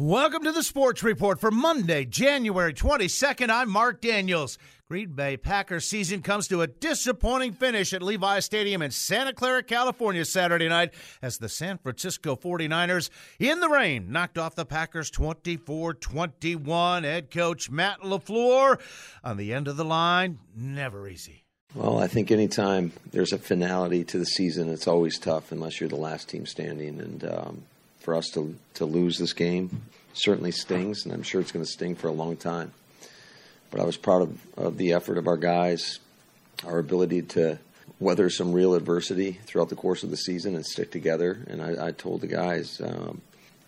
Welcome to the Sports Report for Monday, January 22nd. I'm Mark Daniels. Green Bay Packers season comes to a disappointing finish at Levi Stadium in Santa Clara, California, Saturday night as the San Francisco 49ers, in the rain, knocked off the Packers 24 21. Head coach Matt LaFleur on the end of the line, never easy. Well, I think anytime there's a finality to the season, it's always tough unless you're the last team standing. And um, for us to to lose this game certainly stings, and I'm sure it's going to sting for a long time. But I was proud of, of the effort of our guys, our ability to weather some real adversity throughout the course of the season and stick together. And I, I told the guys, um,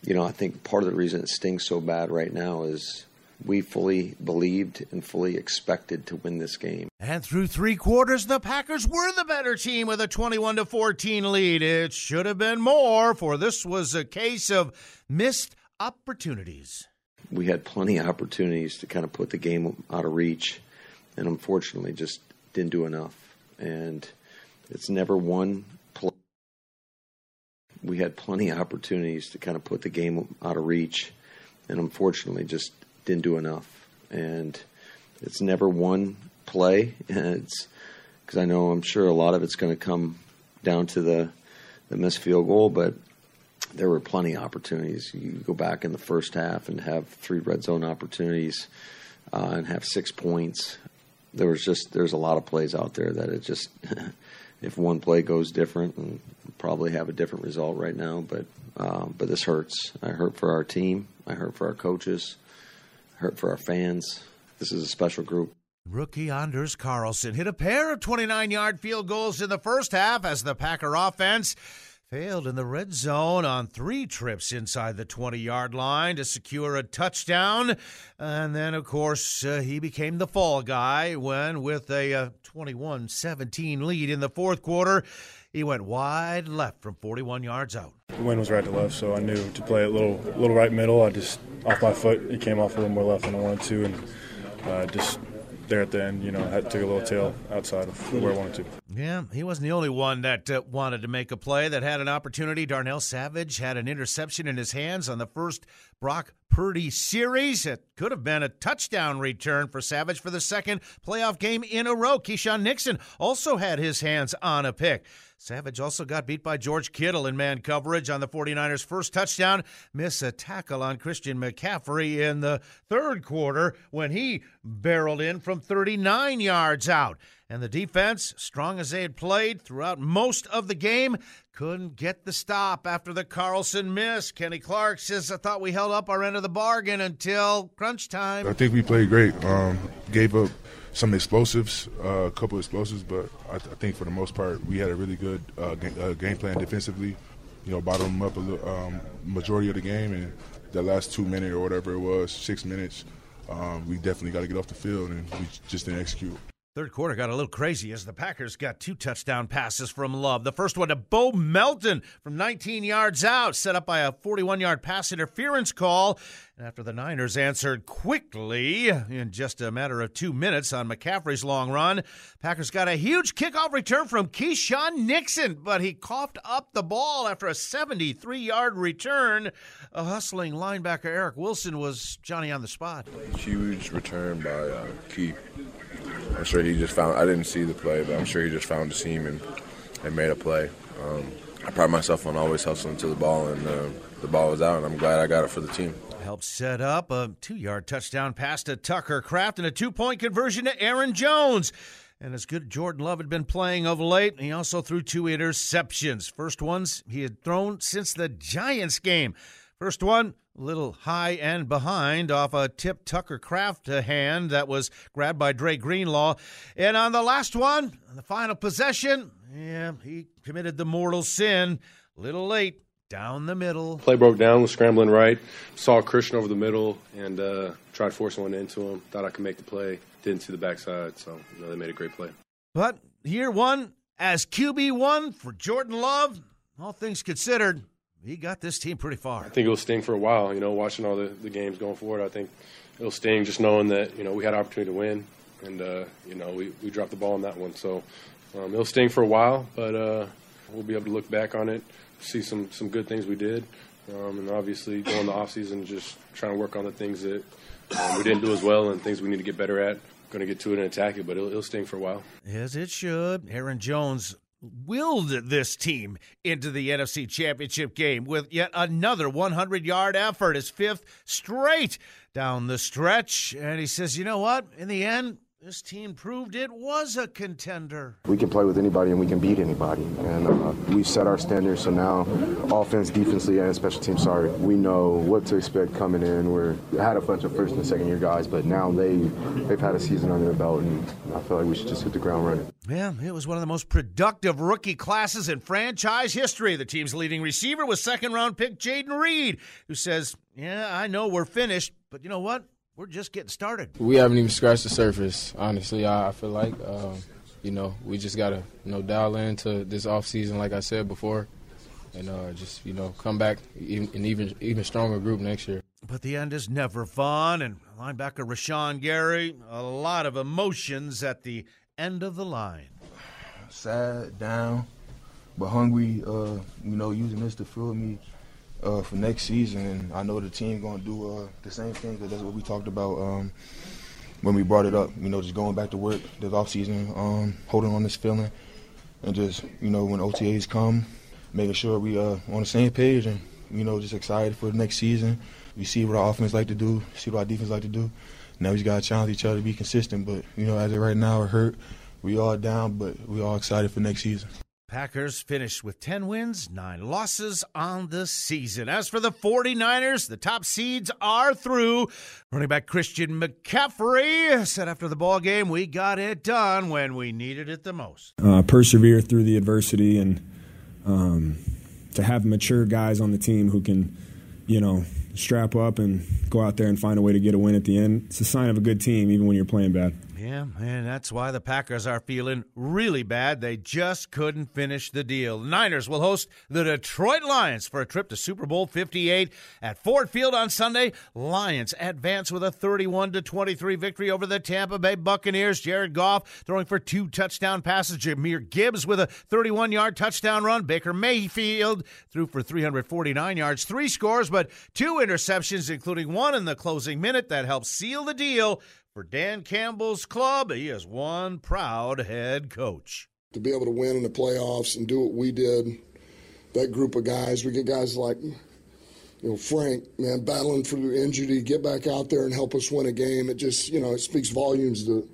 you know, I think part of the reason it stings so bad right now is we fully believed and fully expected to win this game. And through three quarters, the Packers were the better team with a 21 to 14 lead. It should have been more, for this was a case of missed opportunities. We had plenty of opportunities to kind of put the game out of reach, and unfortunately, just didn't do enough. And it's never one play. We had plenty of opportunities to kind of put the game out of reach, and unfortunately, just didn't do enough. And it's never one play. It's because I know I'm sure a lot of it's going to come down to the the missed field goal, but there were plenty of opportunities. You go back in the first half and have three red zone opportunities uh, and have six points. There was just there's a lot of plays out there that it just if one play goes different and probably have a different result right now. But uh, but this hurts. I hurt for our team. I hurt for our coaches hurt for our fans. This is a special group. Rookie Anders Carlson hit a pair of 29 yard field goals in the first half as the Packer offense failed in the red zone on three trips inside the 20 yard line to secure a touchdown. And then, of course, uh, he became the fall guy when, with a uh, 21 17 lead in the fourth quarter, he went wide left from 41 yards out. The wind was right to left, so I knew to play a little, little right middle. I just off my foot, it came off a little more left than I wanted to, and uh, just there at the end, you know, I took a little tail outside of where I wanted to. Yeah, he wasn't the only one that uh, wanted to make a play that had an opportunity. Darnell Savage had an interception in his hands on the first Brock Purdy series. It could have been a touchdown return for Savage for the second playoff game in a row. Keisean Nixon also had his hands on a pick. Savage also got beat by George Kittle in man coverage on the 49ers' first touchdown. Miss a tackle on Christian McCaffrey in the third quarter when he barreled in from 39 yards out. And the defense, strong as they had played throughout most of the game, couldn't get the stop after the Carlson miss. Kenny Clark says, I thought we held up our end of the bargain until crunch time. I think we played great. Um, gave up some explosives, uh, a couple explosives, but I, th- I, think for the most part we had a really good uh, game, uh, game, plan defensively. You know, bottom up a little, um, majority of the game, and the last two minutes or whatever it was, six minutes, um, we definitely got to get off the field, and we just didn't execute. Third quarter got a little crazy as the Packers got two touchdown passes from Love. The first one to Bo Melton from 19 yards out, set up by a 41 yard pass interference call. And after the Niners answered quickly in just a matter of two minutes on McCaffrey's long run, Packers got a huge kickoff return from Keisean Nixon, but he coughed up the ball after a 73 yard return. A hustling linebacker Eric Wilson was Johnny on the spot. Huge return by uh, Key. I'm sure he just found. I didn't see the play, but I'm sure he just found the seam and, and made a play. Um, I pride myself on always hustling to the ball, and uh, the ball was out, and I'm glad I got it for the team. Helped set up a two-yard touchdown pass to Tucker Kraft and a two-point conversion to Aaron Jones. And as good Jordan Love had been playing of late, he also threw two interceptions. First ones he had thrown since the Giants game. First one, a little high and behind off a tip Tucker Kraft hand that was grabbed by Dre Greenlaw. And on the last one, on the final possession, yeah, he committed the mortal sin. Little late, down the middle. Play broke down, was scrambling right. Saw Christian over the middle and uh, tried forcing one into him. Thought I could make the play. Didn't see the backside, so you know, they made a great play. But year one as QB one for Jordan Love, all things considered, he got this team pretty far. I think it'll sting for a while. You know, watching all the, the games going forward, I think it'll sting just knowing that you know we had an opportunity to win, and uh, you know we, we dropped the ball on that one. So um, it'll sting for a while, but uh, we'll be able to look back on it, see some some good things we did, um, and obviously going the off season just trying to work on the things that um, we didn't do as well and things we need to get better at. Going to get to it and attack it, but it'll, it'll sting for a while. As it should. Aaron Jones willed this team into the NFC Championship game with yet another 100 yard effort, his fifth straight down the stretch. And he says, you know what? In the end, this team proved it was a contender. We can play with anybody and we can beat anybody. And uh, we set our standards, so now offense, defensively, and special teams, sorry, we know what to expect coming in. We're had a bunch of first and second year guys, but now they, they've had a season under their belt, and I feel like we should just hit the ground running. Yeah, it was one of the most productive rookie classes in franchise history. The team's leading receiver was second round pick Jayden Reed, who says, Yeah, I know we're finished, but you know what? We're just getting started. We haven't even scratched the surface, honestly. I, I feel like, um, you know, we just got to, you know, dial into this off season, like I said before, and uh, just, you know, come back in an even even stronger group next year. But the end is never fun, and linebacker Rashan Gary, a lot of emotions at the end of the line. Sad, down, but hungry. Uh, you know, using this to fuel me uh, for next season, and I know the team going to do uh, the same thing because that's what we talked about um, when we brought it up. You know, just going back to work this off season, um, holding on this feeling, and just you know when OTAs come, making sure we uh on the same page, and you know just excited for the next season. We see what our offense like to do, see what our defense like to do. Now we just got to challenge each other to be consistent. But you know, as of right now, we're hurt. We all down, but we all excited for next season. Packers finished with 10 wins, 9 losses on the season. As for the 49ers, the top seeds are through. Running back Christian McCaffrey said after the ball game, "We got it done when we needed it the most." Uh, persevere through the adversity and um, to have mature guys on the team who can, you know, strap up and go out there and find a way to get a win at the end. It's a sign of a good team, even when you're playing bad. Yeah, and that's why the Packers are feeling really bad. They just couldn't finish the deal. The Niners will host the Detroit Lions for a trip to Super Bowl 58 at Ford Field on Sunday. Lions advance with a 31 to 23 victory over the Tampa Bay Buccaneers. Jared Goff throwing for two touchdown passes. Jahmyr Gibbs with a 31-yard touchdown run. Baker Mayfield threw for 349 yards, three scores, but two interceptions, including one in the closing minute that helped seal the deal for Dan Campbell's club, he is one proud head coach. To be able to win in the playoffs and do what we did, that group of guys, we get guys like, you know, Frank, man, battling for injury, get back out there and help us win a game. It just, you know, it speaks volumes to the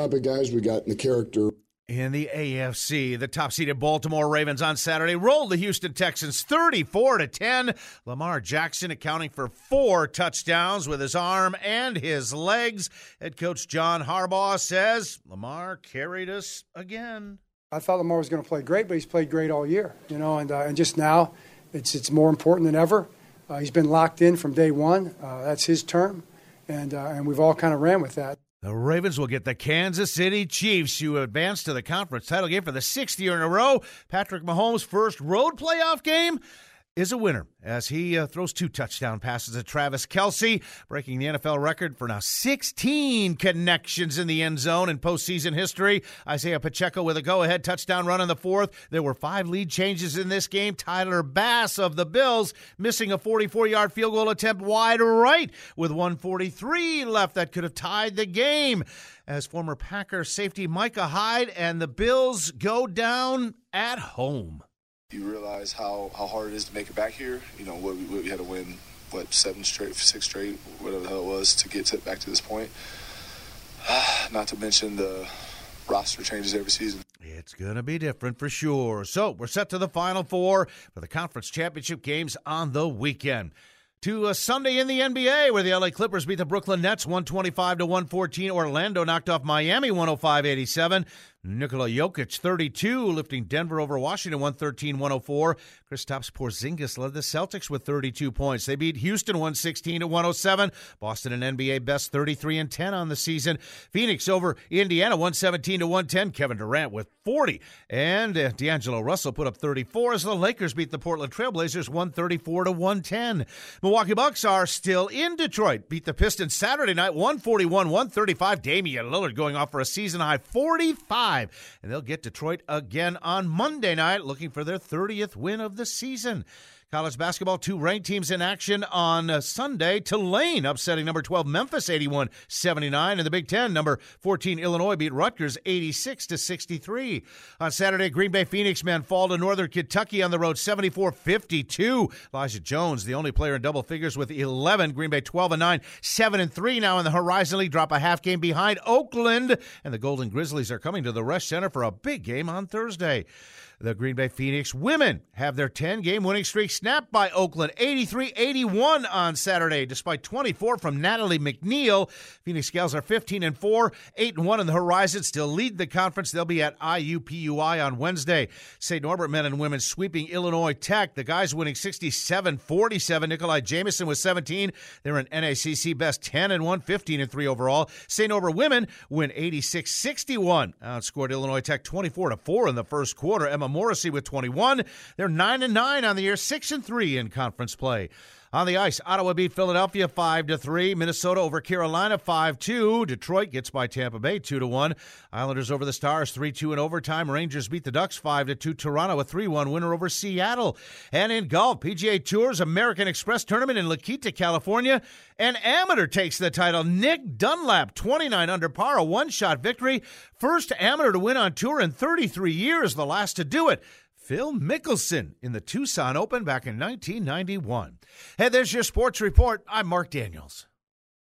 type of guys we got and the character. In the AFC, the top-seeded Baltimore Ravens on Saturday rolled the Houston Texans 34 to 10. Lamar Jackson accounting for four touchdowns with his arm and his legs. Head coach John Harbaugh says Lamar carried us again. I thought Lamar was going to play great, but he's played great all year, you know, and uh, and just now, it's it's more important than ever. Uh, he's been locked in from day one. Uh, that's his term, and uh, and we've all kind of ran with that. The Ravens will get the Kansas City Chiefs, who advance to the conference title game for the sixth year in a row. Patrick Mahomes' first road playoff game is a winner as he uh, throws two touchdown passes to Travis Kelce, breaking the NFL record for now 16 connections in the end zone in postseason history. Isaiah Pacheco with a go ahead touchdown run in the fourth. There were five lead changes in this game. Tyler Bass of the Bills missing a 44 yard field goal attempt wide right with 143 left that could have tied the game. As former Packer safety Micah Hyde and the Bills go down at home you realize how, how hard it is to make it back here. You know, what we, what we had to win, what, seven straight, six straight, whatever the hell it was, to get to, back to this point. Not to mention the roster changes every season. It's going to be different for sure. So we're set to the Final Four for the conference championship games on the weekend to a Sunday in the NBA where the LA Clippers beat the Brooklyn Nets 125 to 114. Orlando knocked off Miami 105-87. Nikola Jokic, 32, lifting Denver over Washington 113 104. Kristaps Porzingis led the Celtics with 32 points. They beat Houston 116 to 107. Boston an NBA best 33 and 10 on the season. Phoenix over Indiana 117 to 110. Kevin Durant with 40. And uh, D'Angelo Russell put up 34 as the Lakers beat the Portland Trailblazers 134 to 110. Milwaukee Bucks are still in Detroit. Beat the Pistons Saturday night 141 135. Damian Lillard going off for a season high 45 and they'll get Detroit again on Monday night, looking for their 30th win of the season. College basketball, two ranked teams in action on uh, Sunday. Tulane upsetting number 12 Memphis 81 79. And the Big Ten, number 14 Illinois beat Rutgers 86 to 63. On Saturday, Green Bay Phoenix men fall to Northern Kentucky on the road 74 52. Elijah Jones, the only player in double figures with 11. Green Bay 12 and 9, 7 and 3 now in the Horizon League, drop a half game behind Oakland. And the Golden Grizzlies are coming to the Resch Center for a big game on Thursday. The Green Bay Phoenix women have their 10 game winning streak snapped by Oakland 83 81 on Saturday, despite 24 from Natalie McNeal. Phoenix Gals are 15 and 4, 8 and 1 in the horizon, still lead the conference. They'll be at IUPUI on Wednesday. St. Norbert men and women sweeping Illinois Tech. The guys winning 67 47. Nikolai Jamison was 17. They're an NACC best 10 and 1, 15 and 3 overall. St. Norbert women win 86 61. Outscored Illinois Tech 24 to 4 in the first quarter. Emma Morrissey with 21. They're 9 and 9 on the year, 6 and 3 in conference play. On the ice, Ottawa beat Philadelphia 5 to 3, Minnesota over Carolina 5-2, Detroit gets by Tampa Bay 2 to 1. Islanders over the Stars 3-2 in overtime, Rangers beat the Ducks 5 to 2, Toronto a 3-1 winner over Seattle. And in golf, PGA Tours American Express Tournament in La Quinta, California, an amateur takes the title. Nick Dunlap 29 under par, a one-shot victory, first amateur to win on tour in 33 years, the last to do it. Phil Mickelson in the Tucson Open back in 1991. Hey, there's your sports report. I'm Mark Daniels.